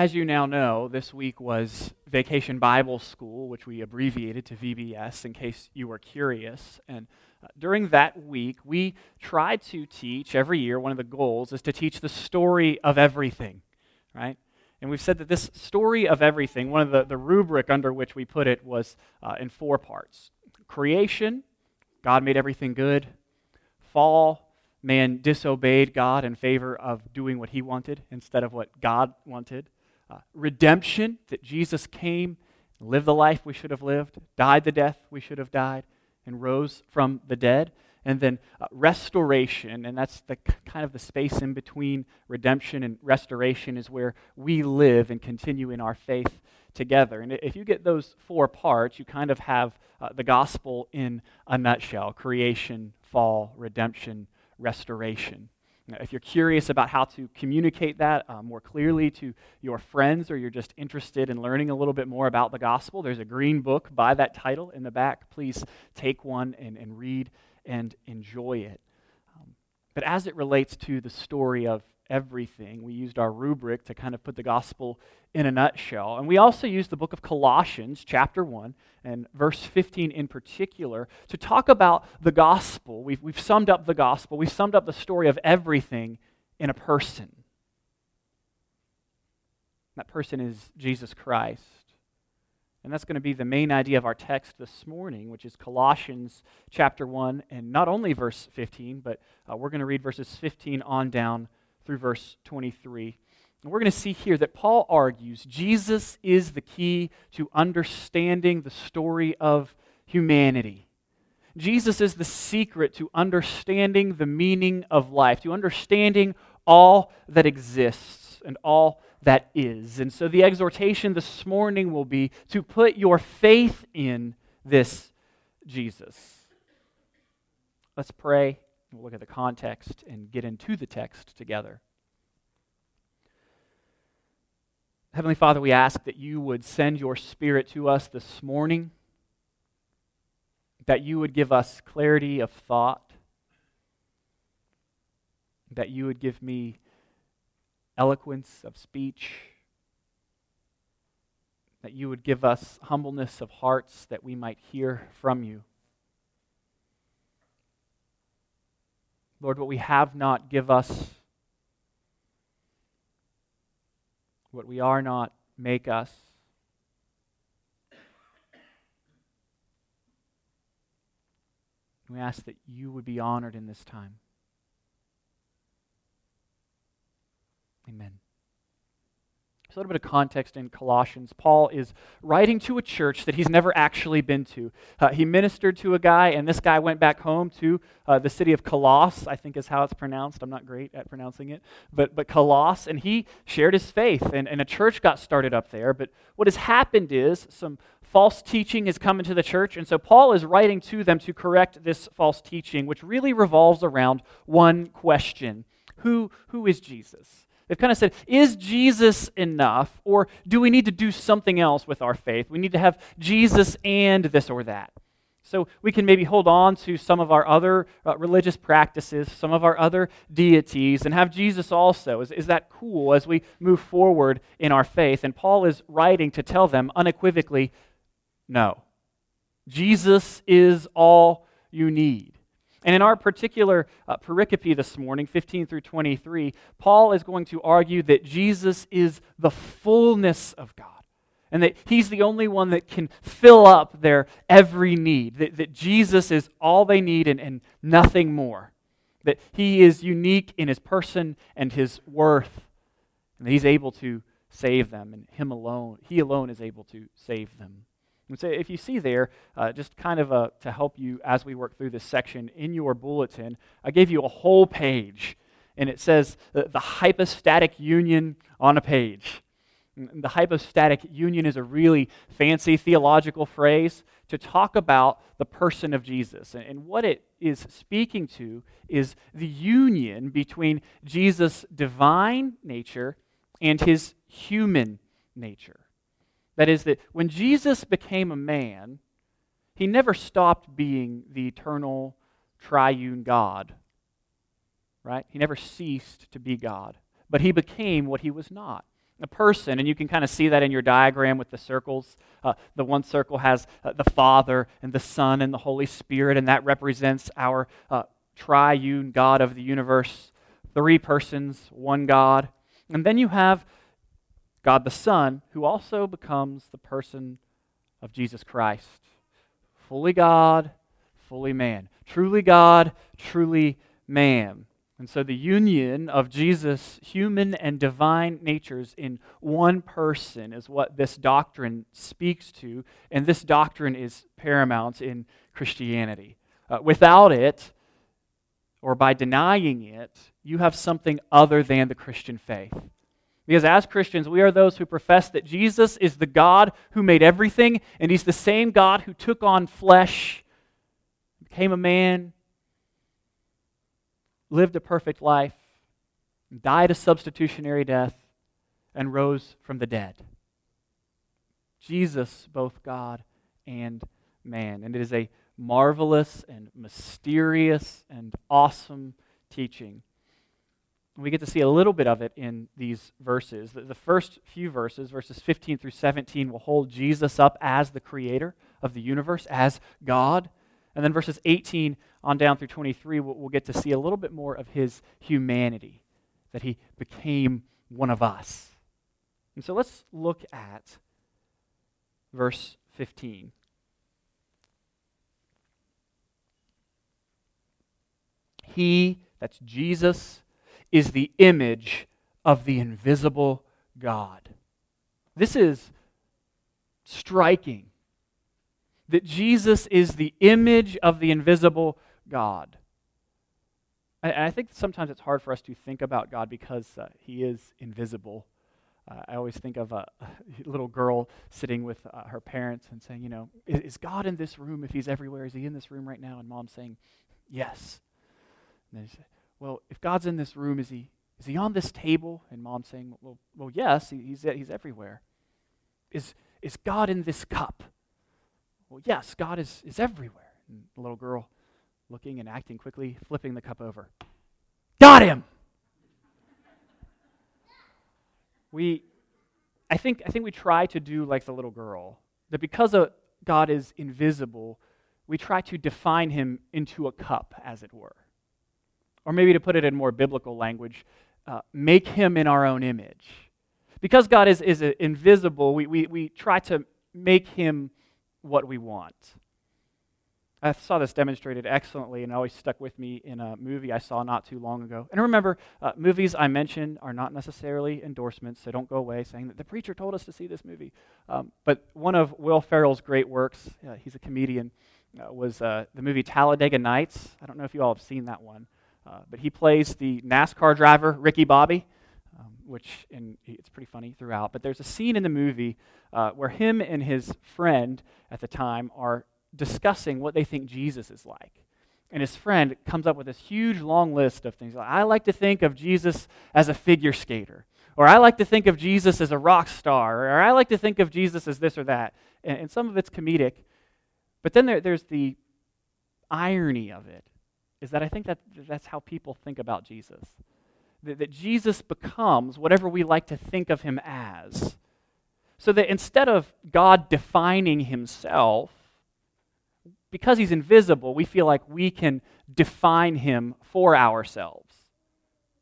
As you now know, this week was Vacation Bible School, which we abbreviated to VBS in case you were curious. And uh, during that week, we tried to teach every year, one of the goals is to teach the story of everything, right? And we've said that this story of everything, one of the, the rubric under which we put it was uh, in four parts creation, God made everything good, fall, man disobeyed God in favor of doing what he wanted instead of what God wanted uh, redemption, that Jesus came, lived the life we should have lived, died the death we should have died, and rose from the dead. And then uh, restoration, and that's the kind of the space in between redemption and restoration is where we live and continue in our faith together. And if you get those four parts, you kind of have uh, the gospel in a nutshell creation, fall, redemption, restoration. If you're curious about how to communicate that uh, more clearly to your friends or you're just interested in learning a little bit more about the gospel, there's a green book by that title in the back. Please take one and, and read and enjoy it. Um, but as it relates to the story of everything. We used our rubric to kind of put the gospel in a nutshell. And we also used the book of Colossians, chapter 1, and verse 15 in particular, to talk about the gospel. We've, we've summed up the gospel, we've summed up the story of everything in a person. That person is Jesus Christ. And that's going to be the main idea of our text this morning, which is Colossians chapter 1, and not only verse 15, but uh, we're going to read verses 15 on down through verse 23. And we're going to see here that Paul argues Jesus is the key to understanding the story of humanity. Jesus is the secret to understanding the meaning of life, to understanding all that exists and all that is. And so the exhortation this morning will be to put your faith in this Jesus. Let's pray We'll look at the context and get into the text together. Heavenly Father, we ask that you would send your Spirit to us this morning, that you would give us clarity of thought, that you would give me eloquence of speech, that you would give us humbleness of hearts that we might hear from you. Lord, what we have not, give us. What we are not, make us. We ask that you would be honored in this time. Amen. A little bit of context in Colossians. Paul is writing to a church that he's never actually been to. Uh, he ministered to a guy, and this guy went back home to uh, the city of Colossus, I think is how it's pronounced. I'm not great at pronouncing it, but, but Colossus, and he shared his faith, and, and a church got started up there. But what has happened is some false teaching has come into the church, and so Paul is writing to them to correct this false teaching, which really revolves around one question Who, who is Jesus? They've kind of said, is Jesus enough? Or do we need to do something else with our faith? We need to have Jesus and this or that. So we can maybe hold on to some of our other uh, religious practices, some of our other deities, and have Jesus also. Is, is that cool as we move forward in our faith? And Paul is writing to tell them unequivocally no. Jesus is all you need. And in our particular uh, pericope this morning, 15 through 23, Paul is going to argue that Jesus is the fullness of God and that he's the only one that can fill up their every need, that, that Jesus is all they need and, and nothing more, that he is unique in his person and his worth, and that he's able to save them, and him alone, he alone is able to save them. And so, if you see there, uh, just kind of a, to help you as we work through this section in your bulletin, I gave you a whole page, and it says the, the hypostatic union on a page. And the hypostatic union is a really fancy theological phrase to talk about the person of Jesus. And, and what it is speaking to is the union between Jesus' divine nature and his human nature. That is, that when Jesus became a man, he never stopped being the eternal triune God. Right? He never ceased to be God. But he became what he was not. a person, and you can kind of see that in your diagram with the circles. Uh, the one circle has uh, the Father and the Son and the Holy Spirit, and that represents our uh, triune God of the universe. Three persons, one God. And then you have God the Son, who also becomes the person of Jesus Christ. Fully God, fully man. Truly God, truly man. And so the union of Jesus' human and divine natures in one person is what this doctrine speaks to, and this doctrine is paramount in Christianity. Uh, without it, or by denying it, you have something other than the Christian faith. Because as Christians, we are those who profess that Jesus is the God who made everything, and He's the same God who took on flesh, became a man, lived a perfect life, died a substitutionary death, and rose from the dead. Jesus, both God and man. And it is a marvelous and mysterious and awesome teaching. We get to see a little bit of it in these verses. The, first few verses, verses 15 through 17, will hold Jesus up as the creator of the universe, as God. And then verses 18 on down through 23, we'll, we'll get to see a little bit more of his humanity, that he became one of us. And so let's look at verse 15. He, that's Jesus, is the image of the invisible God. This is striking that Jesus is the image of the invisible God. And I think sometimes it's hard for us to think about God because uh, he is invisible. Uh, I always think of a, a little girl sitting with uh, her parents and saying, you know, is, is, God in this room if he's everywhere? Is he in this room right now? And mom saying, yes. And say, well, if God's in this room, is he, is he on this table? And mom saying, well, well yes, he, he's, he's everywhere. Is, is God in this cup? Well, yes, God is, is everywhere. And the little girl looking and acting quickly, flipping the cup over. Got him! we, I think, I think we try to do like the little girl, that because God is invisible, we try to define him into a cup, as it were. Or maybe to put it in more biblical language, uh, make him in our own image. Because God is, is invisible, we, we, we try to make him what we want. I saw this demonstrated excellently and always stuck with me in a movie I saw not too long ago. And remember, uh, movies I mention are not necessarily endorsements, so don't go away saying that the preacher told us to see this movie. Um, but one of Will Ferrell's great works, uh, he's a comedian, uh, was uh, the movie Talladega Nights. I don't know if you all have seen that one, uh, but he plays the NASCAR driver, Ricky Bobby. Um, which in, it's pretty funny throughout. But there's a scene in the movie uh, where him and his friend at the time are discussing what they think Jesus is like. And his friend comes up with this huge long list of things. Like, I like to think of Jesus as a figure skater, or I like to think of Jesus as a rock star, or I like to think of Jesus as this or that. And, and some of it's comedic. But then there, there's the irony of it, is that I think that that's how people think about Jesus. That, that Jesus becomes whatever we like to think of him as. So that instead of God defining himself, because he's invisible, we feel like we can define him for ourselves,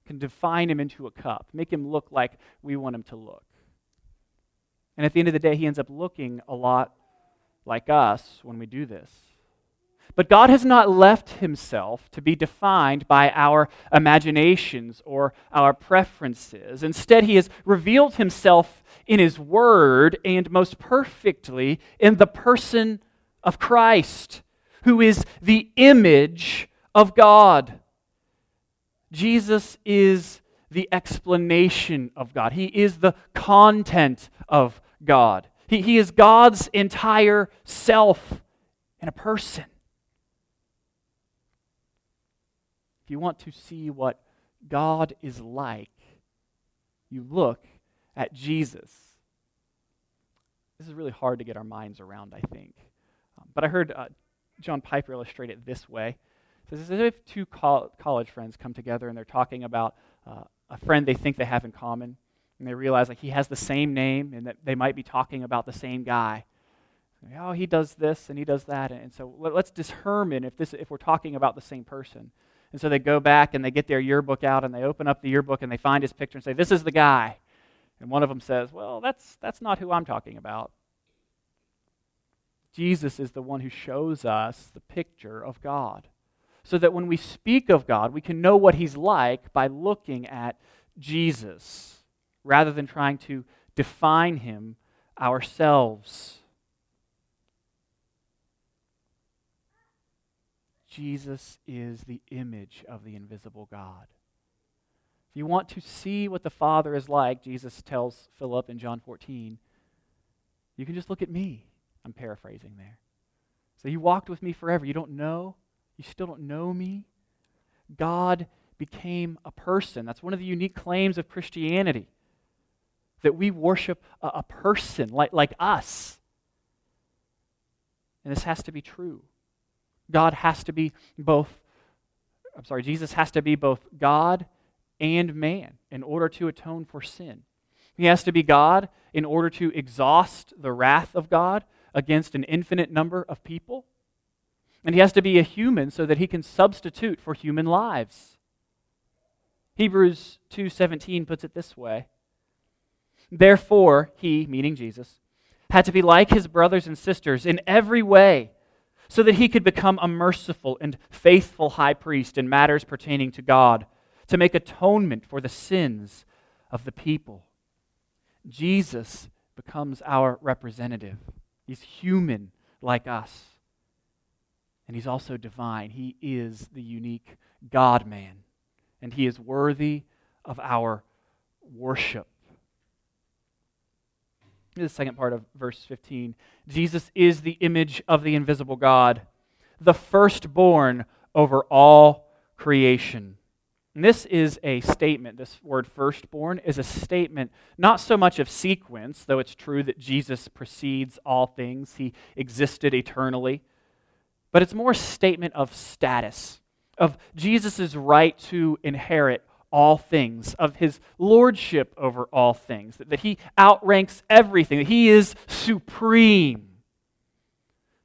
can define him into a cup, make him look like we want him to look. And at the end of the day, he ends up looking a lot like us when we do this. But God has not left himself to be defined by our imaginations or our preferences. Instead, he has revealed himself in his word and most perfectly in the person of Christ, who is the image of God. Jesus is the explanation of God, He is the content of God. He, he is God's entire self in a person. If you want to see what God is like, you look at Jesus. This is really hard to get our minds around, I think. But I heard uh, John Piper illustrate it this way. It's as if two col- college friends come together and they're talking about uh, a friend they think they have in common. And they realize like he has the same name and that they might be talking about the same guy. Oh, he does this and he does that. And so let's determine if, this, if we're talking about the same person. And so they go back and they get their yearbook out and they open up the yearbook and they find his picture and say, This is the guy. And one of them says, Well, that's, that's not who I'm talking about. Jesus is the one who shows us the picture of God. So that when we speak of God, we can know what he's like by looking at Jesus rather than trying to define him ourselves. Jesus is the image of the invisible God. If you want to see what the Father is like, Jesus tells Philip in John 14, you can just look at me. I'm paraphrasing there. So you walked with me forever. You don't know? You still don't know me? God became a person. That's one of the unique claims of Christianity that we worship a, a person like, like us. And this has to be true. God has to be both, I'm sorry, Jesus has to be both God and man in order to atone for sin. He has to be God in order to exhaust the wrath of God against an infinite number of people. And he has to be a human so that he can substitute for human lives. Hebrews 2:17 puts it this way. Therefore, he, meaning Jesus, had to be like his brothers and sisters in every way so that he could become a merciful and faithful high priest in matters pertaining to God, to make atonement for the sins of the people. Jesus becomes our representative. He's human like us. And he's also divine. He is the unique God man. And he is worthy of our worship the second part of verse 15. Jesus is the image of the invisible God, the firstborn over all creation. And this is a statement. This word firstborn is a statement not so much of sequence, though it's true that Jesus precedes all things, he existed eternally, but it's more a statement of status, of Jesus' right to inherit all things, of his lordship over all things, that, that he outranks everything, that he is supreme.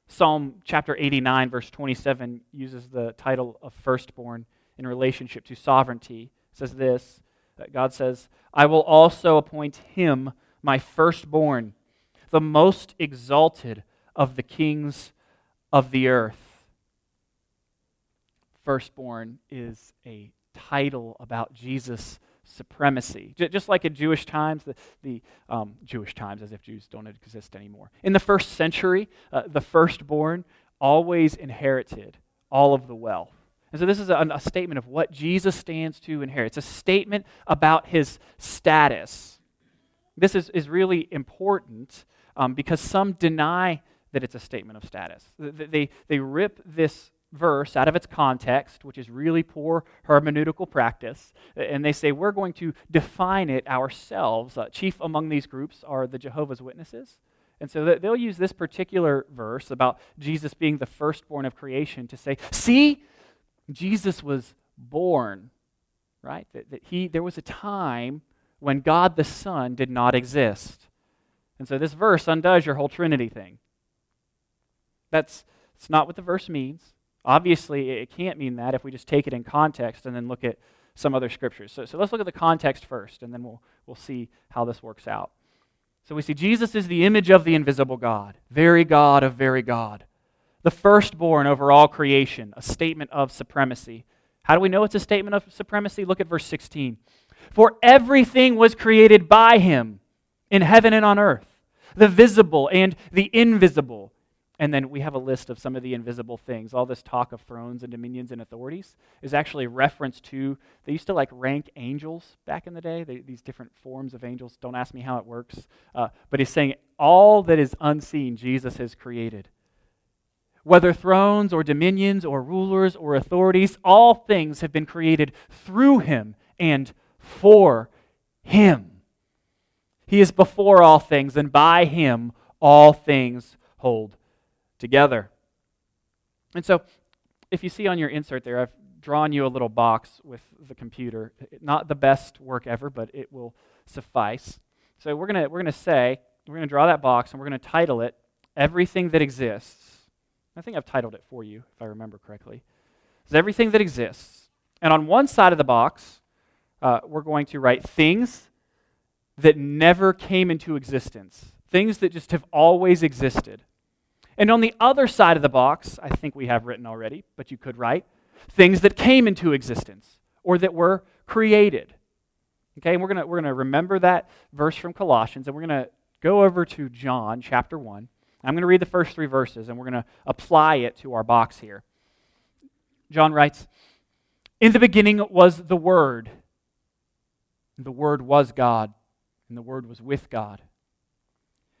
Psalm chapter 89, verse 27, uses the title of firstborn in relationship to sovereignty. It says this that God says, I will also appoint him my firstborn, the most exalted of the kings of the earth. Firstborn is a title about Jesus' supremacy. J- just like in Jewish times, the, the um, Jewish times, as if Jews don't exist anymore. In the first century, uh, the firstborn always inherited all of the wealth. And so this is a, a statement of what Jesus stands to inherit. It's a statement about his status. This is, is really important um, because some deny that it's a statement of status. They, they, they rip this verse out of its context, which is really poor hermeneutical practice, and they say we're going to define it ourselves. Uh, chief among these groups are the Jehovah's Witnesses. And so they'll use this particular verse about Jesus being the firstborn of creation to say, see, Jesus was born, right? That, that he, there was a time when God the Son did not exist. And so this verse undoes your whole Trinity thing. That's, that's not what the verse means. Obviously, it can't mean that if we just take it in context and then look at some other scriptures. So, so let's look at the context first, and then we'll, we'll see how this works out. So we see Jesus is the image of the invisible God, very God of very God, the firstborn over all creation, a statement of supremacy. How do we know it's a statement of supremacy? Look at verse 16. For everything was created by him in heaven and on earth, the visible and the invisible and then we have a list of some of the invisible things. All this talk of thrones and dominions and authorities is actually a reference to, they used to like rank angels back in the day, they, these different forms of angels. Don't ask me how it works. Uh, but he's saying all that is unseen, Jesus has created. Whether thrones or dominions or rulers or authorities, all things have been created through him and for him. He is before all things, and by him all things hold together. And so, if you see on your insert there, I've drawn you a little box with the computer. Not the best work ever, but it will suffice. So we're going we're going to say, we're going to draw that box and we're going to title it Everything That Exists. I think I've titled it for you, if I remember correctly. It's everything that exists. And on one side of the box, uh, we're going to write things that never came into existence, things that just have always existed. And on the other side of the box, I think we have written already, but you could write things that came into existence or that were created. Okay, and we're going we're gonna remember that verse from Colossians, and we're going to go over to John chapter 1. I'm going to read the first three verses, and we're going to apply it to our box here. John writes In the beginning was the Word, and the Word was God, and the Word was with God.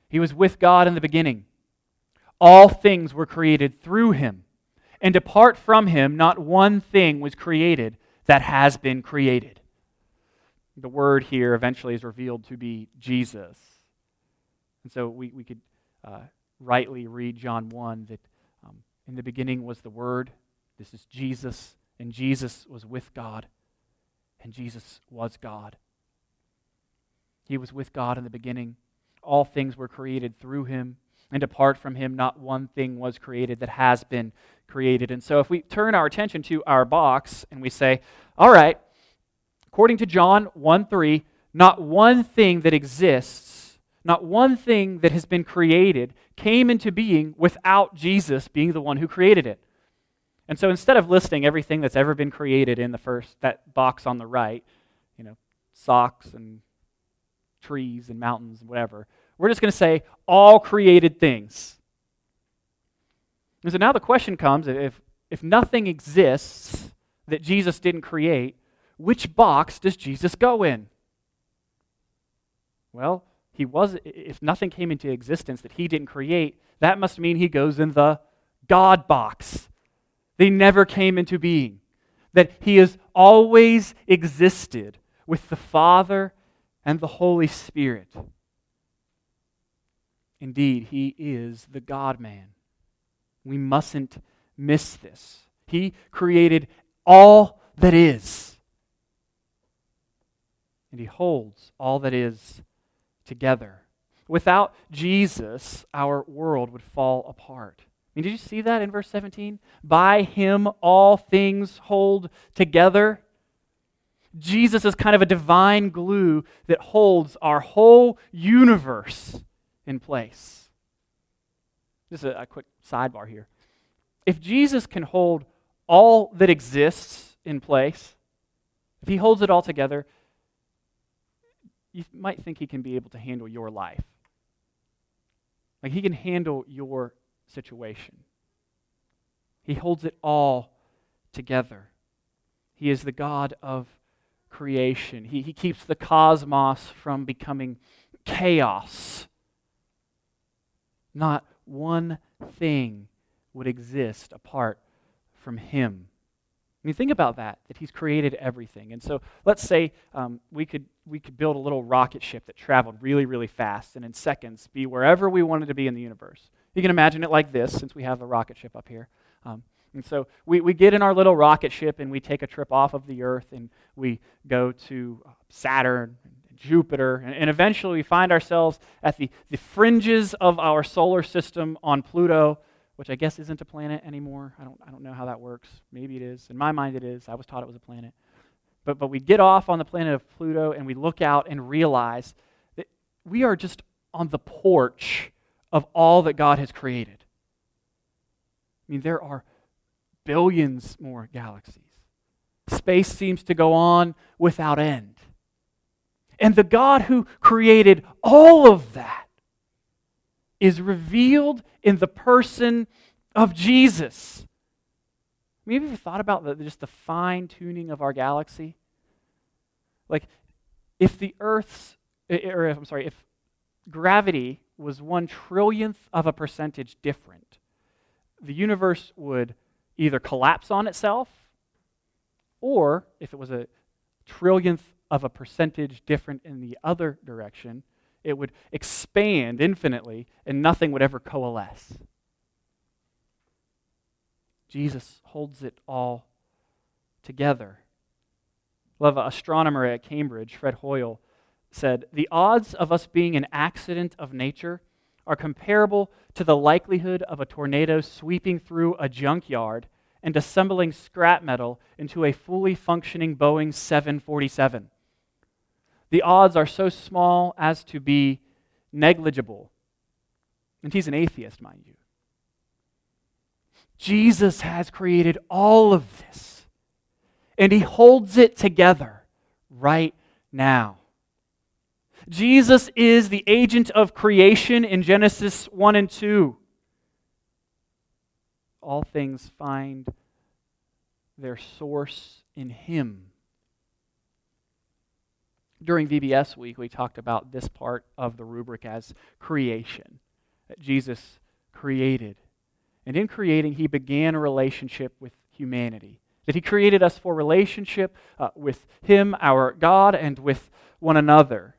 He was with God in the beginning. All things were created through him, and apart from him, not one thing was created that has been created. The word here eventually is revealed to be Jesus. And so we, we could uh, rightly read John 1 that um, in the beginning was the Word. This is Jesus, and Jesus was with God, and Jesus was God. He was with God in the beginning. All things were created through him, and apart from him, not one thing was created that has been created. And so, if we turn our attention to our box and we say, All right, according to John 1 3, not one thing that exists, not one thing that has been created, came into being without Jesus being the one who created it. And so instead of listing everything that's ever been created in the first that box on the right, you know, socks and trees and mountains and whatever, we're just going to say all created things. And so now the question comes if, if nothing exists that Jesus didn't create, which box does Jesus go in? Well, he was if nothing came into existence that he didn't create, that must mean he goes in the God box. They never came into being. That he has always existed with the Father and the Holy Spirit. Indeed, he is the God man. We mustn't miss this. He created all that is, and he holds all that is together. Without Jesus, our world would fall apart. I mean, did you see that in verse 17? By him all things hold together. Jesus is kind of a divine glue that holds our whole universe in place. Just a, a quick sidebar here. If Jesus can hold all that exists in place, if he holds it all together, you might think he can be able to handle your life. Like he can handle your situation. He holds it all together. He is the God of creation. He, he keeps the cosmos from becoming chaos. Not one thing would exist apart from Him. I mean, think about that, that He's created everything. And so let's say um, we, could, we could build a little rocket ship that traveled really, really fast and in seconds be wherever we wanted to be in the universe. You can imagine it like this, since we have a rocket ship up here. Um, and so we, we get in our little rocket ship and we take a trip off of the Earth and we go to uh, Saturn, Jupiter, and, eventually we find ourselves at the, the fringes of our solar system on Pluto, which I guess isn't a planet anymore. I don't, I don't know how that works. Maybe it is. In my mind, it is. I was taught it was a planet. But, but we get off on the planet of Pluto and we look out and realize that we are just on the porch of all that God has created. I mean, there are billions more galaxies. Space seems to go on without end. And the God who created all of that is revealed in the person of Jesus. Maybe you ever thought about the, just the fine tuning of our galaxy? Like, if the Earth's, eh, eh, or if, I'm sorry, if gravity was one trillionth of a percentage different, the universe would either collapse on itself, or if it was a trillionth of a percentage different in the other direction, it would expand infinitely and nothing would ever coalesce. Jesus holds it all together. Love astronomer at Cambridge, Fred Hoyle, said, The odds of us being an accident of nature are comparable to the likelihood of a tornado sweeping through a junkyard and assembling scrap metal into a fully functioning Boeing 747. The odds are so small as to be negligible. And he's an atheist, mind you. Jesus has created all of this, and he holds it together right now. Jesus is the agent of creation in Genesis 1 and 2. All things find their source in Him. During VBS week, we talked about this part of the rubric as creation, that Jesus created. And in creating, He began a relationship with humanity. That He created us for relationship uh, with Him, our God, and with one another.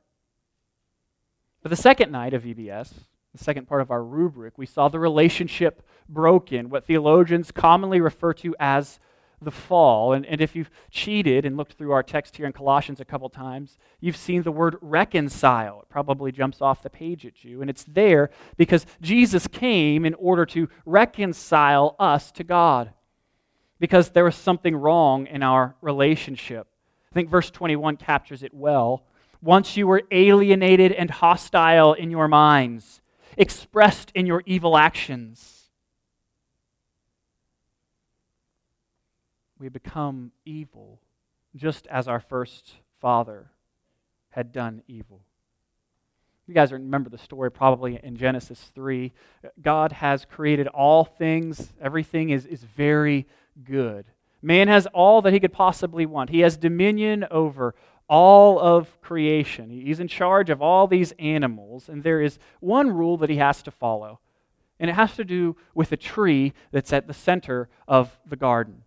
But the second night of VBS, the second part of our rubric, we saw the relationship broken, what theologians commonly refer to as the fall. And, and if you've cheated and looked through our text here in Colossians a couple times, you've seen the word reconcile. It probably jumps off the page at you. And it's there because Jesus came in order to reconcile us to God because there was something wrong in our relationship. I think verse 21 captures it well. Once you were alienated and hostile in your minds, expressed in your evil actions. We become evil, just as our first father had done evil. You guys remember the story probably in Genesis 3. God has created all things, everything is, is very good. Man has all that he could possibly want. He has dominion over all of creation. He's in charge of all these animals, and there is one rule that he has to follow, and it has to do with a tree that's at the center of the garden.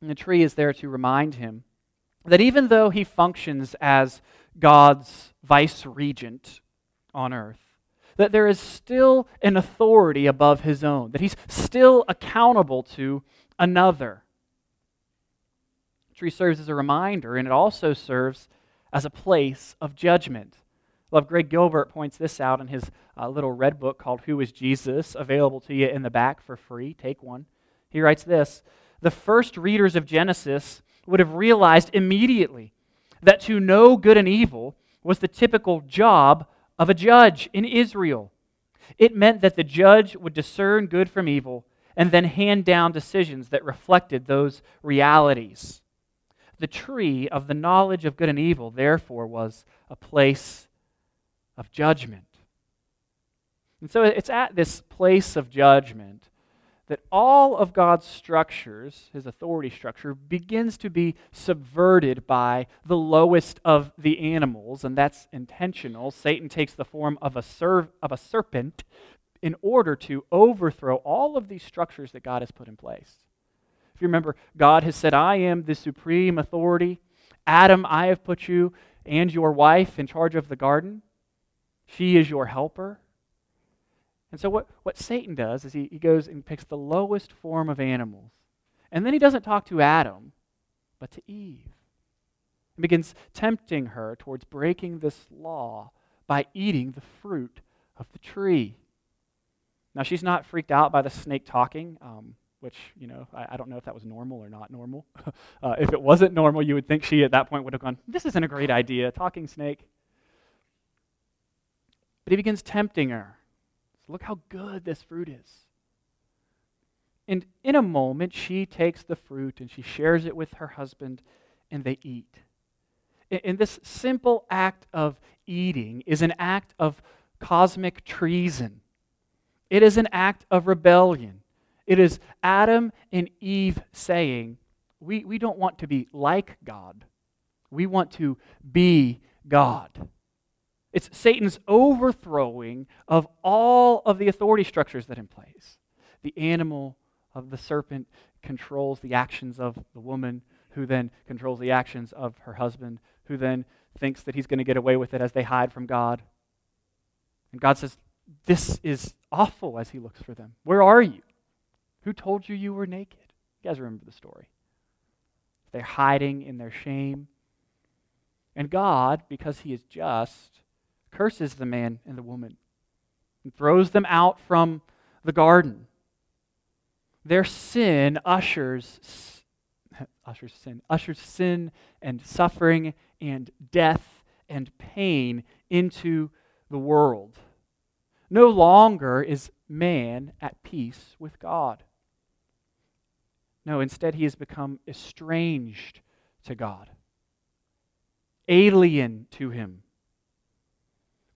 And the tree is there to remind him that even though he functions as God's vice regent on earth, that there is still an authority above his own, that he's still accountable to another The tree serves as a reminder, and it also serves as a place of judgment. Love Greg Gilbert points this out in his uh, little red book called Who is Jesus, available to you in the back for free. Take one. He writes this The first readers of Genesis would have realized immediately that to know good and evil was the typical job of a judge in Israel. It meant that the judge would discern good from evil and then hand down decisions that reflected those realities. The tree of the knowledge of good and evil, therefore, was a place of judgment. And so it's at this place of judgment that all of God's structures, his authority structure, begins to be subverted by the lowest of the animals, and that's intentional. Satan takes the form of a, serv- of a serpent in order to overthrow all of these structures that God has put in place. If you remember, God has said, I am the supreme authority. Adam, I have put you and your wife in charge of the garden. She is your helper. And so, what, what Satan does is he, he goes and picks the lowest form of animals. And then he doesn't talk to Adam, but to Eve. And begins tempting her towards breaking this law by eating the fruit of the tree. Now, she's not freaked out by the snake talking. Um, which, you know, I, I, don't know if that was normal or not normal. uh, if it wasn't normal, you would think she at that point would have gone, This isn't a great idea, talking snake. But he begins tempting her. Look how good this fruit is. And in a moment, she takes the fruit and she shares it with her husband, and they eat. And this simple act of eating is an act of cosmic treason. It is an act of rebellion. It is Adam and Eve saying, we, we don't want to be like God. We want to be God. It's Satan's overthrowing of all of the authority structures that in place. The animal of the serpent controls the actions of the woman, who then controls the actions of her husband, who then thinks that he's going to get away with it as they hide from God. And God says, This is awful as he looks for them. Where are you? Who told you you were naked? You guys remember the story. They're hiding in their shame. And God, because he is just, curses the man and the woman and throws them out from the garden. Their sin ushers ushers sin ushers sin and suffering and death and pain into the world. No longer is man at peace with God. No, instead, he has become estranged to God, alien to him.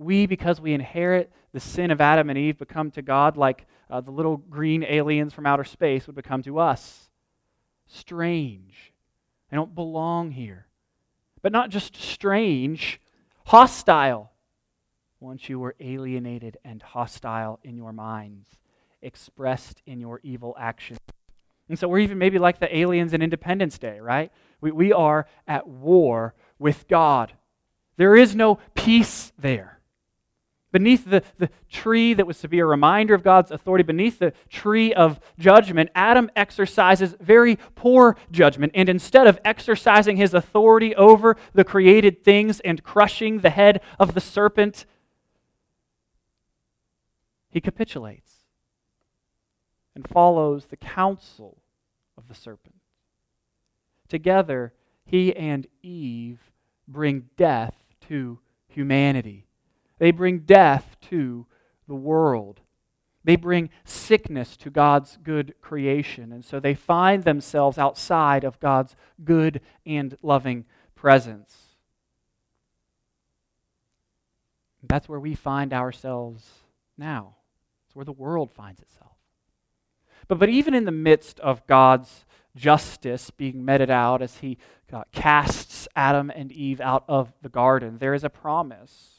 We, because we inherit the sin of Adam and Eve, become to God like uh, the little green aliens from outer space would become to us. Strange. They don't belong here. But not just strange, hostile. Once you were alienated and hostile in your minds, expressed in your evil actions. And so we're even maybe like the aliens in Independence Day, right? We, we are at war with God. There is no peace there. Beneath the, the tree that was to be a reminder of God's authority, beneath the tree of judgment, Adam exercises very poor judgment. And instead of exercising his authority over the created things and crushing the head of the serpent, he capitulates and follows the counsel of the serpent. Together, he and Eve bring death to humanity. They bring death to the world. They bring sickness to God's good creation. And so they find themselves outside of God's good and loving presence. That's where we find ourselves now. It's where the world finds itself. But, but even in the midst of God's justice being meted out as he uh, casts Adam and Eve out of the garden, there is a promise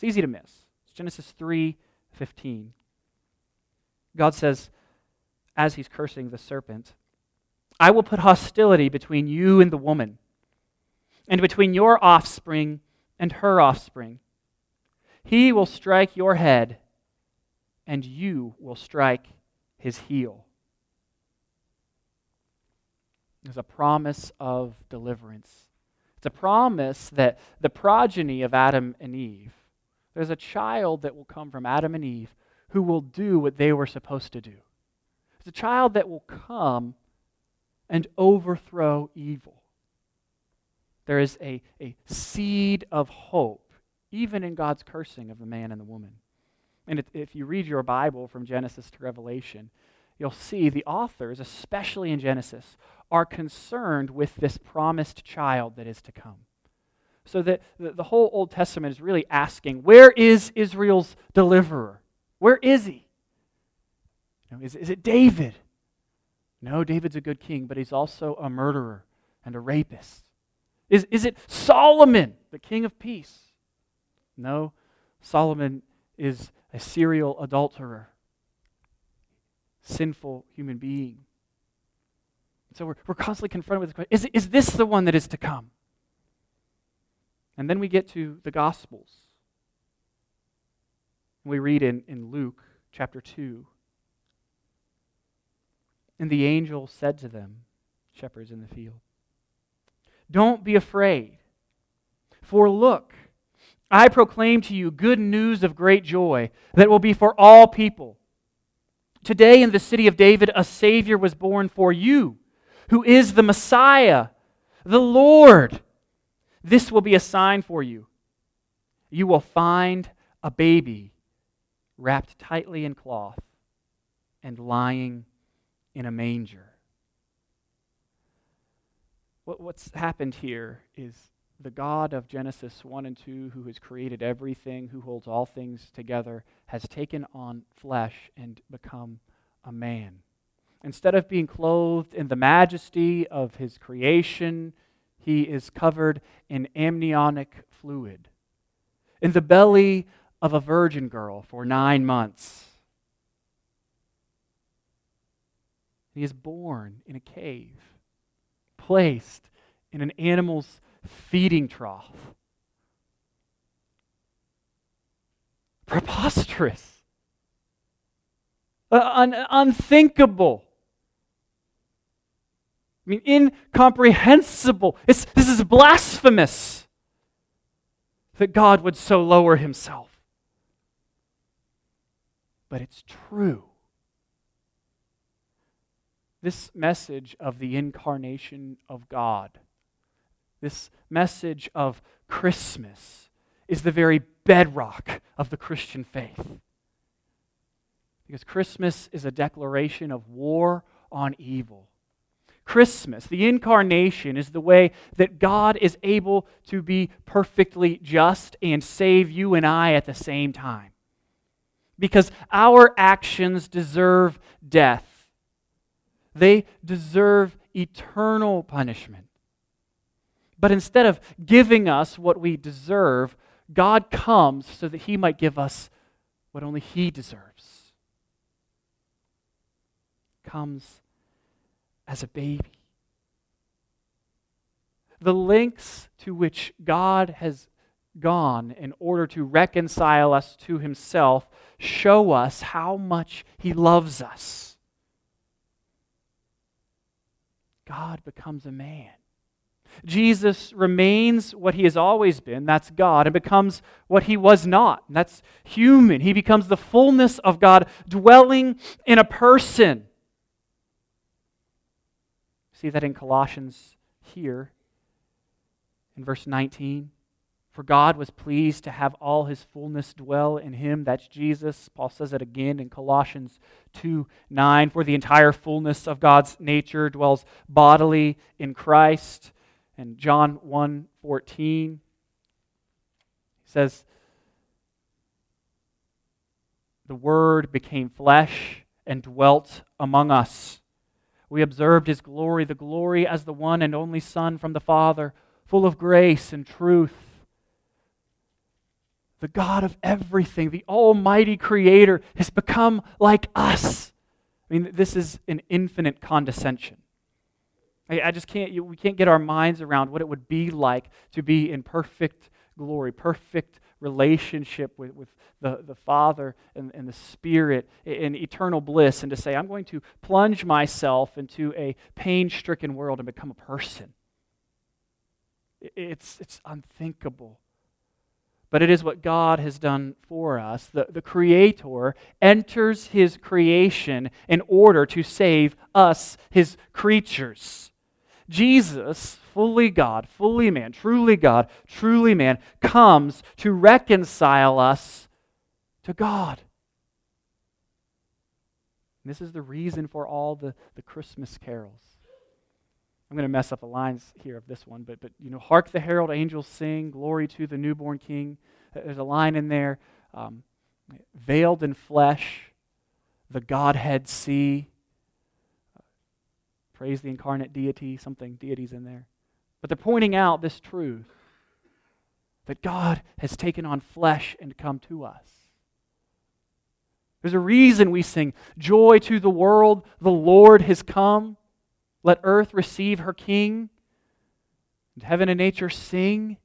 it's easy to miss. It's Genesis 3:15. God says, as he's cursing the serpent, I will put hostility between you and the woman, and between your offspring and her offspring. He will strike your head, and you will strike his heel. There's a promise of deliverance. It's a promise that the progeny of Adam and Eve there's a child that will come from Adam and Eve who will do what they were supposed to do. It's a child that will come and overthrow evil. There is a, a seed of hope, even in God's cursing of the man and the woman. And if you read your Bible from Genesis to Revelation, you'll see the authors, especially in Genesis, are concerned with this promised child that is to come. So that the whole Old Testament is really asking where is Israel's deliverer? Where is he? Is, is it David? No, David's a good king, but he's also a murderer and a rapist. Is, is it Solomon, the king of peace? No, Solomon is a serial adulterer, sinful human being. So we're, we're constantly confronted with the question is, is this the one that is to come? And then we get to the Gospels. We read in, in Luke chapter 2. And the angel said to them, shepherds in the field, Don't be afraid, for look, I proclaim to you good news of great joy that will be for all people. Today in the city of David, a Savior was born for you, who is the Messiah, the Lord. This will be a sign for you. You will find a baby wrapped tightly in cloth and lying in a manger. what's happened here is the God of Genesis 1 and 2, who has created everything, who holds all things together, has taken on flesh and become a man. Instead of being clothed in the majesty of his creation, he is covered in amniotic fluid in the belly of a virgin girl for nine months. He is born in a cave, placed in an animal's feeding trough. Preposterous. Uh, un- unthinkable. I mean, incomprehensible. It's, this is blasphemous. that God would so lower himself. But it's true. This message of the incarnation of God, this message of Christmas, is the very bedrock of the Christian faith. Because Christmas is a declaration of war on evil. Christmas, the incarnation, is the way that God is able to be perfectly just and save you and I at the same time. Because our actions deserve death, they deserve eternal punishment. But instead of giving us what we deserve, God comes so that He might give us what only He deserves. Comes as a baby. The lengths to which God has gone in order to reconcile us to Himself show us how much He loves us. God becomes a man. Jesus remains what he has always been, that's God, and becomes what he was not, that's human. He becomes the fullness of God dwelling in a person. See that in Colossians here in verse 19. For God was pleased to have all his fullness dwell in him. That's Jesus. Paul says it again in Colossians 2 9. For the entire fullness of God's nature dwells bodily in Christ. And John 1 14 says, The Word became flesh and dwelt among us we observed his glory, the glory as the one and only Son from the Father, full of grace and truth. The God of everything, the Almighty Creator, has become like us. I mean, this is an infinite condescension. I, I just can't, we can't get our minds around what it would be like to be in perfect glory, perfect relationship with, with the, the Father and, and the Spirit in eternal bliss, and to say, I'm going to plunge myself into a pain stricken world and become a person. It's, it's unthinkable. But it is what God has done for us. The, the Creator enters His creation in order to save us, His creatures. Jesus fully God, fully man, truly God, truly man, comes to reconcile us to God. And this is the reason for all the, the Christmas carols. I'm going to mess up the lines here of this one, but, but you know, hark the herald angels sing, glory to the newborn king. There's a line in there, um, veiled in flesh, the Godhead see. Praise the incarnate deity, something, deities in there. But they're pointing out this truth that God has taken on flesh and come to us. There's a reason we sing, Joy to the world, the Lord has come. Let earth receive her King. And heaven and nature sing.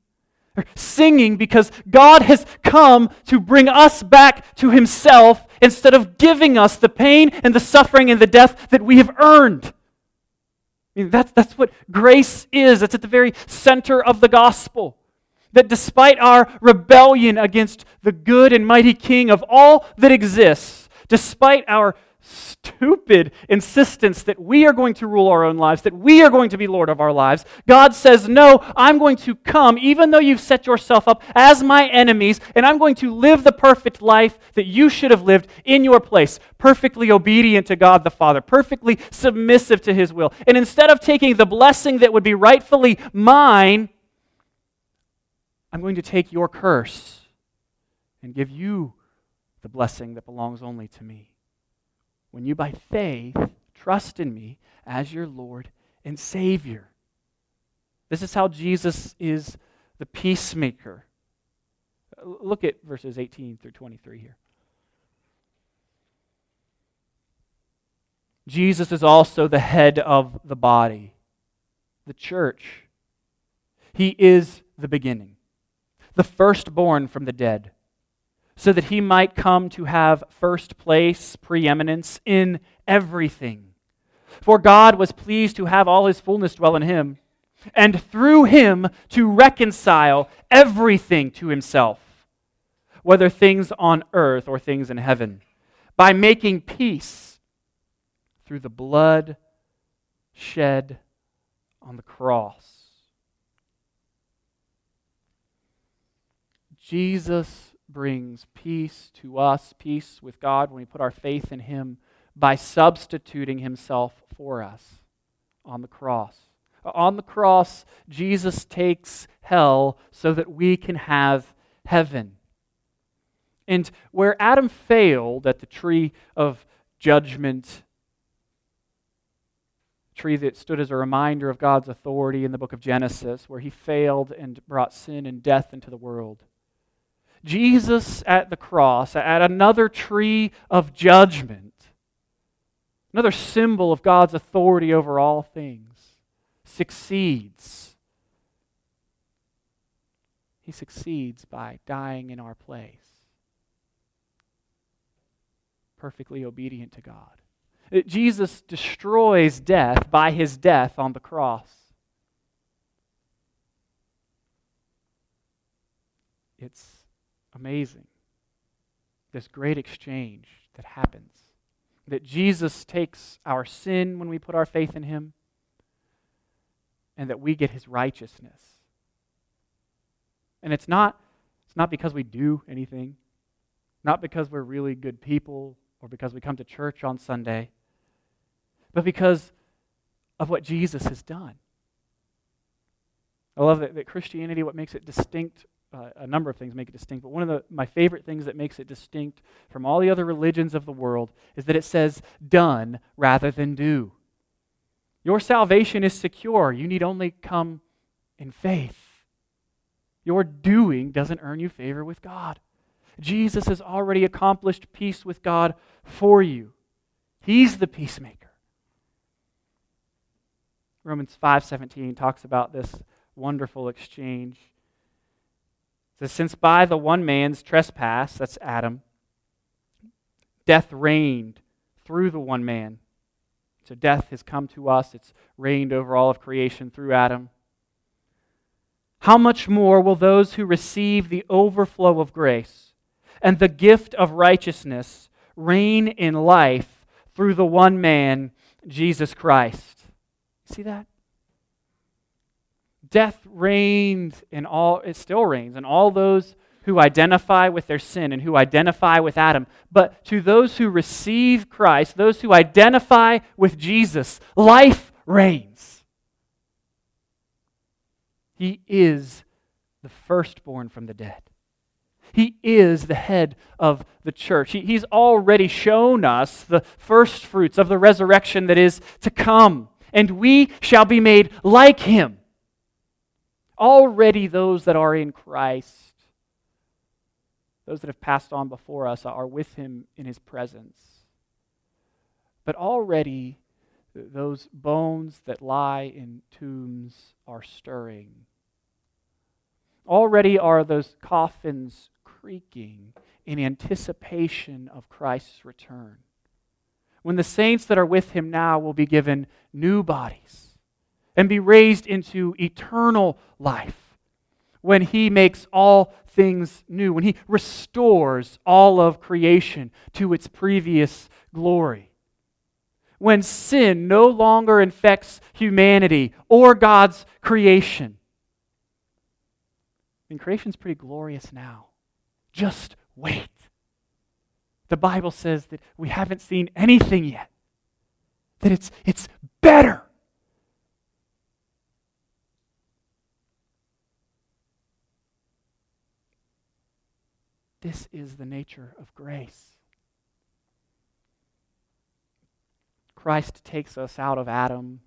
They're singing because God has come to bring us back to Himself instead of giving us the pain and the suffering and the death that we have earned. I mean, that's, that's what grace is. It's at the very center of the gospel. That despite our rebellion against the good and mighty King of all that exists, despite our stupid insistence that we are going to rule our own lives, that we are going to be Lord of our lives. God says, No, I'm going to come, even though you've set yourself up as my enemies, and I'm going to live the perfect life that you should have lived in your place, perfectly obedient to God the Father, perfectly submissive to his will. And instead of taking the blessing that would be rightfully mine, I'm going to take your curse and give you the blessing that belongs only to me when you by faith trust in me as your Lord and Savior. This is how Jesus is the peacemaker. Uh, look at verses 18 through 23 here. Jesus is also the head of the body, the church. He is the beginning, the firstborn from the dead so that he might come to have first place, preeminence in everything. For God was pleased to have all his fullness dwell in him, and through him to reconcile everything to himself, whether things on earth or things in heaven, by making peace through the blood shed on the cross. Jesus brings peace to us, peace with God, when we put our faith in him by substituting himself for us on the cross. On the cross, Jesus takes hell so that we can have heaven. And where Adam failed at the tree of judgment, tree that stood as a reminder of God's authority in the book of Genesis, where he failed and brought sin and death into the world. Jesus at the cross, at another tree of judgment, another symbol of God's authority over all things, succeeds. He succeeds by dying in our place, perfectly obedient to God. Uh, Jesus destroys death by his death on the cross. It's amazing. This great exchange that happens. That Jesus takes our sin when we put our faith in him, and that we get his righteousness. And it's not, it's not because we do anything, not because we're really good people or because we come to church on Sunday, but because of what Jesus has done. I love that, that Christianity, what makes it distinct uh, a number of things make it distinct, but one of the, my favorite things that makes it distinct from all the other religions of the world is that it says done rather than do. Your salvation is secure. You need only come in faith. Your doing doesn't earn you favor with God. Jesus has already accomplished peace with God for you. He's the peacemaker. Romans 5:17 talks about this wonderful exchange says, Since by the one man's trespass, that's Adam, death reigned through the one man. So death has come to us, it's reigned over all of creation through Adam. How much more will those who receive the overflow of grace and the gift of righteousness reign in life through the one man, Jesus Christ? See that? Death reigned and all, it still reigns and all those who identify with their sin and who identify with Adam. But to those who receive Christ, those who identify with Jesus, life reigns. He is the firstborn from the dead. He is the head of the church. He, he's already shown us the first fruits of the resurrection that is to come, and we shall be made like him Already, those that are in Christ, those that have passed on before us, are with him in his presence. But already, those bones that lie in tombs are stirring. Already are those coffins creaking in anticipation of Christ's return. When the saints that are with him now will be given new bodies and be raised into eternal life when he makes all things new, when he restores all of creation to its previous glory. When sin no longer infects humanity or God's creation. Mean, creation's pretty glorious now. Just wait. The Bible says that we haven't seen anything yet, that it's, it's better. This is the nature of grace. Christ takes us out of Adam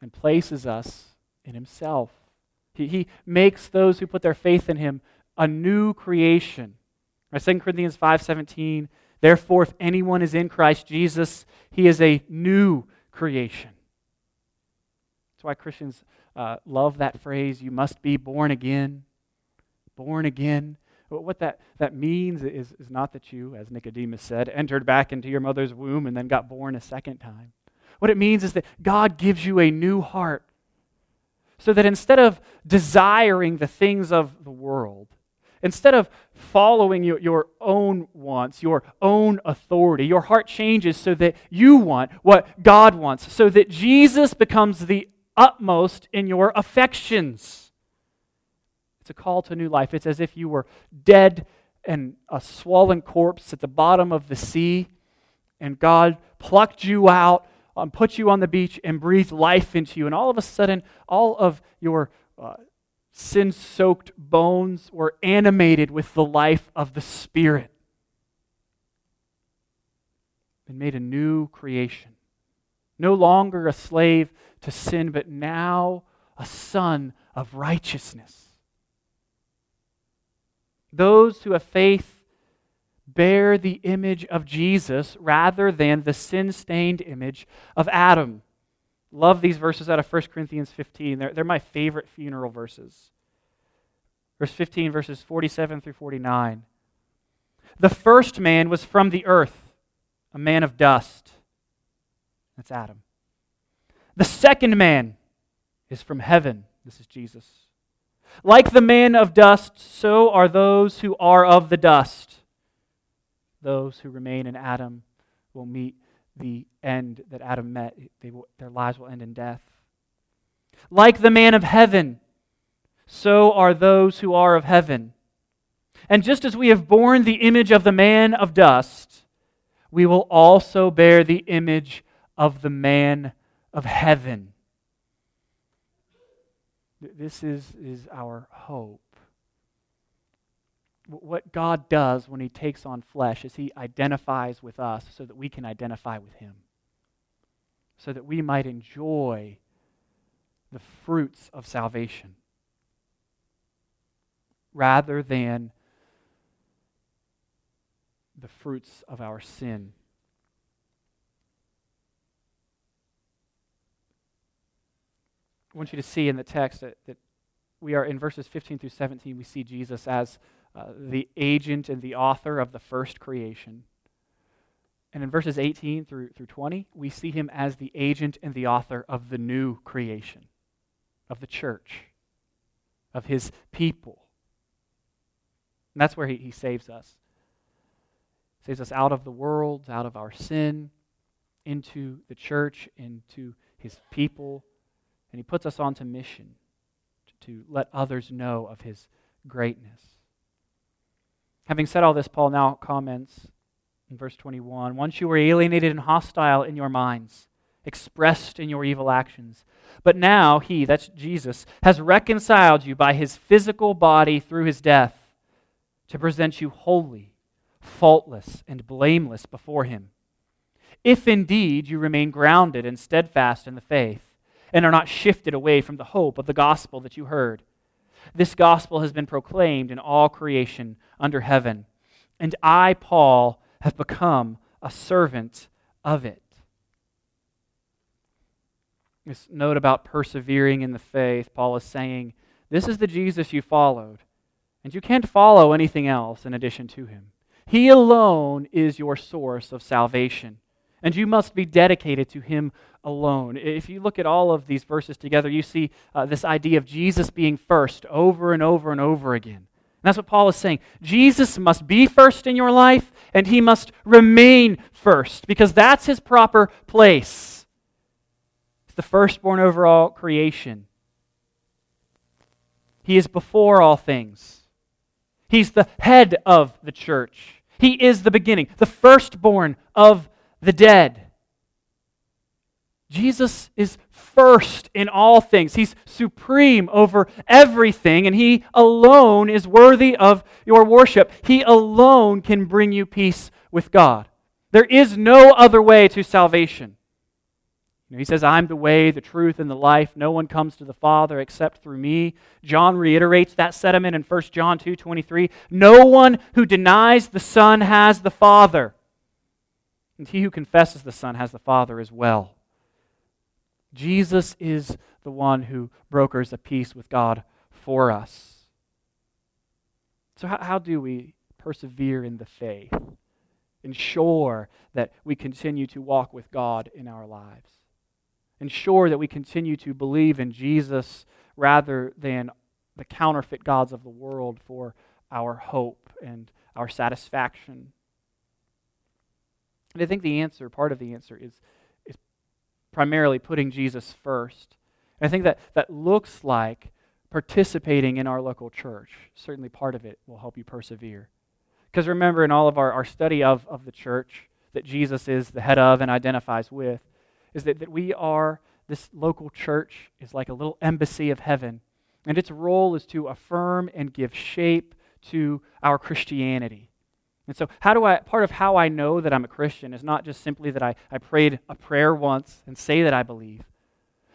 and places us in himself. He, he makes those who put their faith in him a new creation. Right, 2 Corinthians 5.17, Therefore, if anyone is in Christ Jesus, he is a new creation. That's why Christians uh, love that phrase, you must be born again. Born again. But what that, that means is, is not that you, as Nicodemus said, entered back into your mother's womb and then got born a second time. What it means is that God gives you a new heart, so that instead of desiring the things of the world, instead of following your, your own wants, your own authority, your heart changes so that you want what God wants, so that Jesus becomes the utmost in your affections. It's a call to new life. It's as if you were dead and a swollen corpse at the bottom of the sea, and God plucked you out, and put you on the beach, and breathed life into you. And all of a sudden, all of your uh, sin soaked bones were animated with the life of the Spirit and made a new creation. No longer a slave to sin, but now a son of righteousness. Those who have faith bear the image of Jesus rather than the sin stained image of Adam. Love these verses out of 1 Corinthians 15. They're, they're my favorite funeral verses. Verse 15, verses 47 through 49. The first man was from the earth, a man of dust. That's Adam. The second man is from heaven. This is Jesus. Like the man of dust, so are those who are of the dust. Those who remain in Adam will meet the end that Adam met. Will, their lives will end in death. Like the man of heaven, so are those who are of heaven. And just as we have borne the image of the man of dust, we will also bear the image of the man of heaven. This is, is our hope. What God does when He takes on flesh is He identifies with us so that we can identify with Him, so that we might enjoy the fruits of salvation rather than the fruits of our sin. I want you to see in the text that, that we are in verses 15 through 17, we see Jesus as uh, the agent and the author of the first creation. And in verses 18 through, through 20, we see him as the agent and the author of the new creation, of the church, of his people. And that's where he, he saves us. Saves us out of the world, out of our sin, into the church, into his people, and he puts us onto mission to, to let others know of his greatness. Having said all this, Paul now comments in verse 21 Once you were alienated and hostile in your minds, expressed in your evil actions. But now he, that's Jesus, has reconciled you by his physical body through his death to present you holy, faultless, and blameless before him. If indeed you remain grounded and steadfast in the faith, and are not shifted away from the hope of the gospel that you heard. This gospel has been proclaimed in all creation under heaven, and I, Paul, have become a servant of it. This note about persevering in the faith, Paul is saying, This is the Jesus you followed, and you can't follow anything else in addition to him. He alone is your source of salvation, and you must be dedicated to him alone. If you look at all of these verses together, you see uh, this idea of Jesus being first over and over and over again. And that's what Paul is saying. Jesus must be first in your life, and he must remain first, because that's his proper place. He's the firstborn over all creation. He is before all things. He's the head of the church. He is the beginning, the firstborn of the dead. Jesus is first in all things. He's supreme over everything, and He alone is worthy of your worship. He alone can bring you peace with God. There is no other way to salvation. He says, I'm the way, the truth, and the life. No one comes to the Father except through me. John reiterates that sentiment in 1 John 2 23. No one who denies the Son has the Father. And he who confesses the Son has the Father as well. Jesus is the one who brokers a peace with God for us. So, how, how do we persevere in the faith? Ensure that we continue to walk with God in our lives. Ensure that we continue to believe in Jesus rather than the counterfeit gods of the world for our hope and our satisfaction. And I think the answer, part of the answer, is, is primarily putting Jesus first. And I think that, that looks like participating in our local church. Certainly, part of it will help you persevere. Because remember, in all of our, our study of, of the church that Jesus is the head of and identifies with, is that, that we are, this local church is like a little embassy of heaven. And its role is to affirm and give shape to our Christianity. And so, how do I, part of how I know that I'm a Christian is not just simply that I, I prayed a prayer once and say that I believe,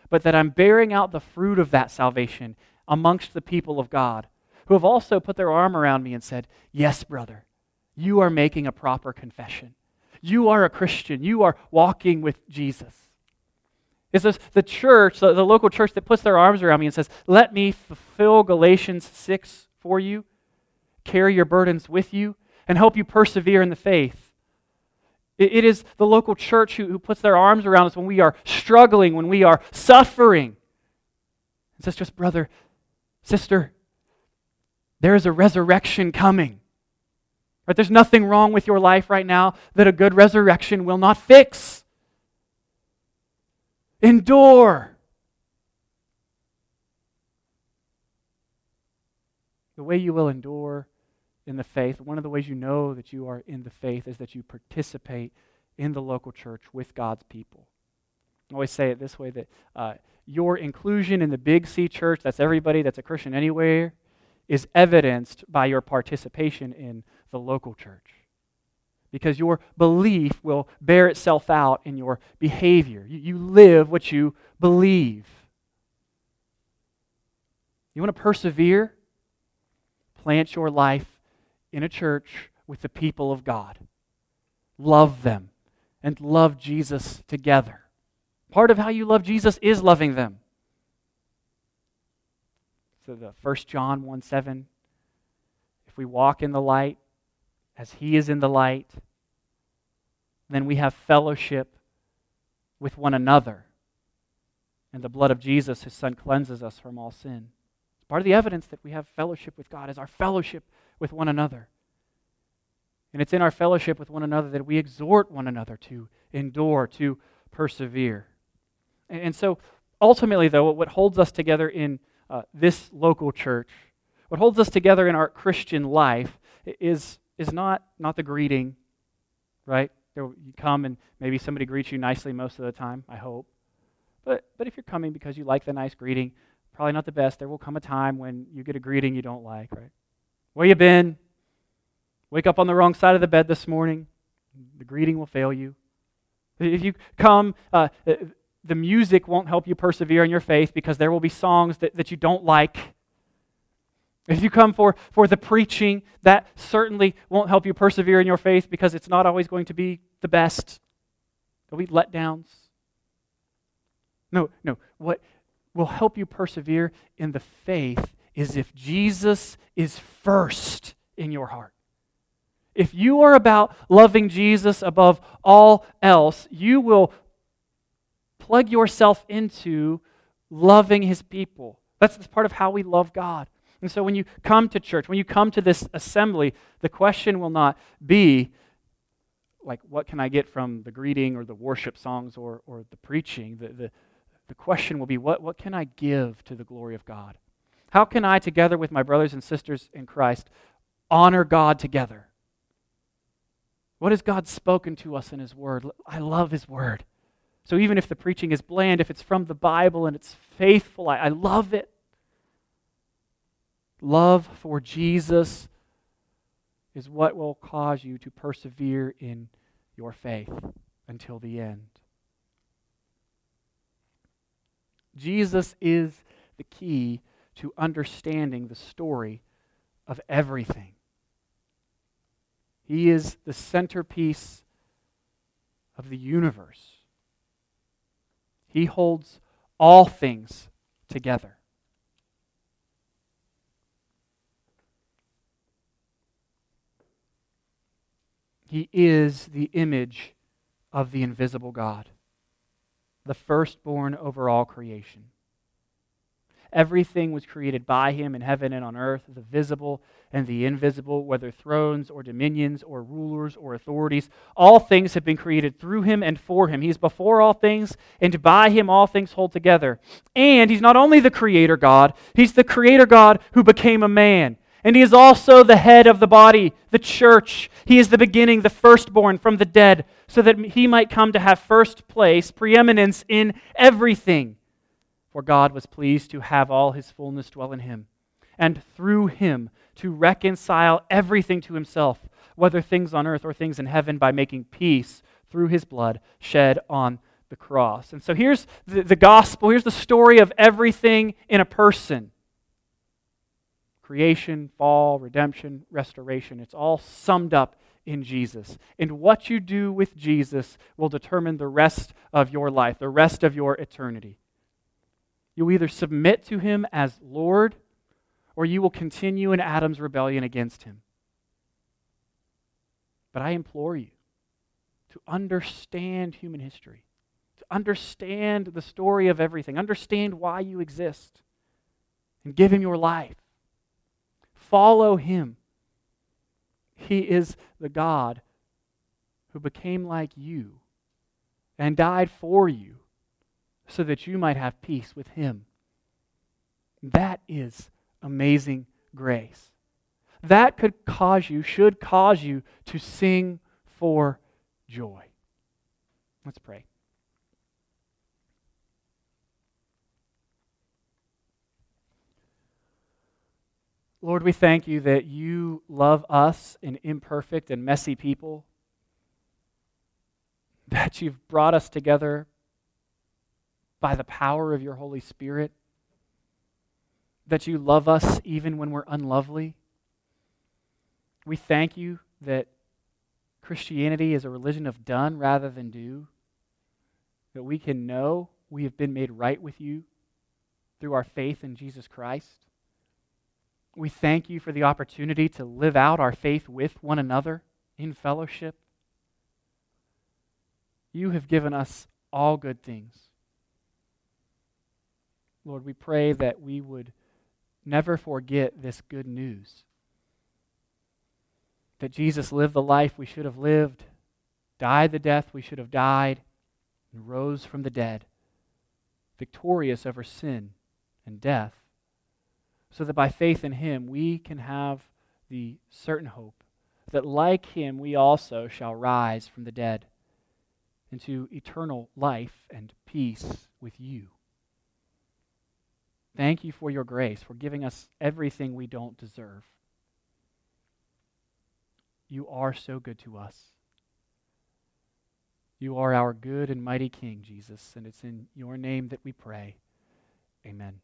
but that I'm bearing out the fruit of that salvation amongst the people of God who have also put their arm around me and said, Yes, brother, you are making a proper confession. You are a Christian. You are walking with Jesus. It's this, the church, the, the local church, that puts their arms around me and says, Let me fulfill Galatians 6 for you, carry your burdens with you, and help you persevere in the faith. It, is the local church who, who puts their arms around us when we are struggling, when we are suffering. It says, brother, sister, there is a resurrection coming. Right? There's nothing wrong with your life right now that a good resurrection will not fix. Endure. The way you will endure in the faith, one of the ways you know that you are in the faith is that you participate in the local church with God's people. I always say it this way that uh, your inclusion in the big C church, that's everybody that's a Christian anywhere, is evidenced by your participation in the local church. Because your belief will bear itself out in your behavior. You, you live what you believe. You want to persevere? Plant your life in a church with the people of God. Love them and love Jesus together. Part of how you love Jesus is loving them. So the 1 John 1 7, if we walk in the light as he is in the light, then we have fellowship with one another. And the blood of Jesus, his son, cleanses us from all sin. Part of the evidence that we have fellowship with God is our fellowship with one another. And it's in our fellowship with one another that we exhort one another to endure, to persevere. And, and so, ultimately, though, what holds us together in uh, this local church, what holds us together in our Christian life, is, is not, not the greeting, right? You come and maybe somebody greets you nicely most of the time, I hope. But, but if you're coming because you like the nice greeting, probably not the best. There will come a time when you get a greeting you don't like, right? Where you been? Wake up on the wrong side of the bed this morning. The greeting will fail you. If you come, uh, the music won't help you persevere in your faith because there will be songs that, that you don't like. If you come for, for the preaching, that certainly won't help you persevere in your faith because it's not always going to be the best. There'll be letdowns. No, no. What will help you persevere in the faith is if Jesus is first in your heart. If you are about loving Jesus above all else, you will plug yourself into loving his people. That's, part of how we love God. And so when you come to church, when you come to this assembly, the question will not be, like, what can I get from the greeting or the worship songs or, or the preaching? The, the, the question will be, what, what can I give to the glory of God? How can I, together with my brothers and sisters in Christ, honor God together? What has God spoken to us in His Word? I love His Word. So even if the preaching is bland, if it's from the Bible and it's faithful, I, I love it. Love for Jesus is what will cause you to persevere in your faith until the end. Jesus is the key to understanding the story of everything. He is the centerpiece of the universe. He holds all things together. He is the image of the invisible God, the firstborn over all creation. Everything was created by him in heaven and on earth, the visible and the invisible, whether thrones or dominions or rulers or authorities. All things have been created through him and for him. He is before all things, and by him all things hold together. And he's not only the creator God, he's the creator God who became a man. And he is also the head of the body, the church. He is the beginning, the firstborn from the dead, so that he might come to have first place, preeminence in everything. For God was pleased to have all his fullness dwell in him, and through him to reconcile everything to himself, whether things on earth or things in heaven, by making peace through his blood shed on the cross. And so here's the, the gospel, here's the story of everything in a person creation, fall, redemption, restoration. It's all summed up in Jesus. And what you do with Jesus will determine the rest of your life, the rest of your eternity. You either submit to him as Lord or you will continue in Adam's rebellion against him. But I implore you to understand human history, to understand the story of everything, understand why you exist, and give him your life. Follow him. He is the God who became like you and died for you so that you might have peace with him. That is amazing grace. That could cause you, should cause you to sing for joy. Let's pray. Lord, we thank you that you love us, an imperfect and messy people, that you've brought us together by the power of your Holy Spirit, that you love us even when we're unlovely. We thank you that Christianity is a religion of done rather than do, that we can know we have been made right with you through our faith in Jesus Christ. We thank you for the opportunity to live out our faith with one another in fellowship. You have given us all good things. Lord, we pray that we would never forget this good news that Jesus lived the life we should have lived, died the death we should have died, and rose from the dead, victorious over sin and death so that by faith in him we can have the certain hope that, like him, we also shall rise from the dead into eternal life and peace with you. Thank you for your grace, for giving us everything we don't deserve. You are so good to us. You are our good and mighty King, Jesus, and it's in your name that we pray. Amen.